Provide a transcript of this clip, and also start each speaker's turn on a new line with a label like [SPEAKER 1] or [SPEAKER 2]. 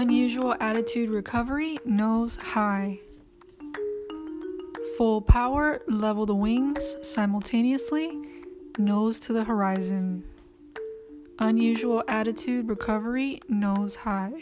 [SPEAKER 1] Unusual attitude recovery, nose high. Full power, level the wings simultaneously, nose to the horizon. Unusual attitude recovery, nose high.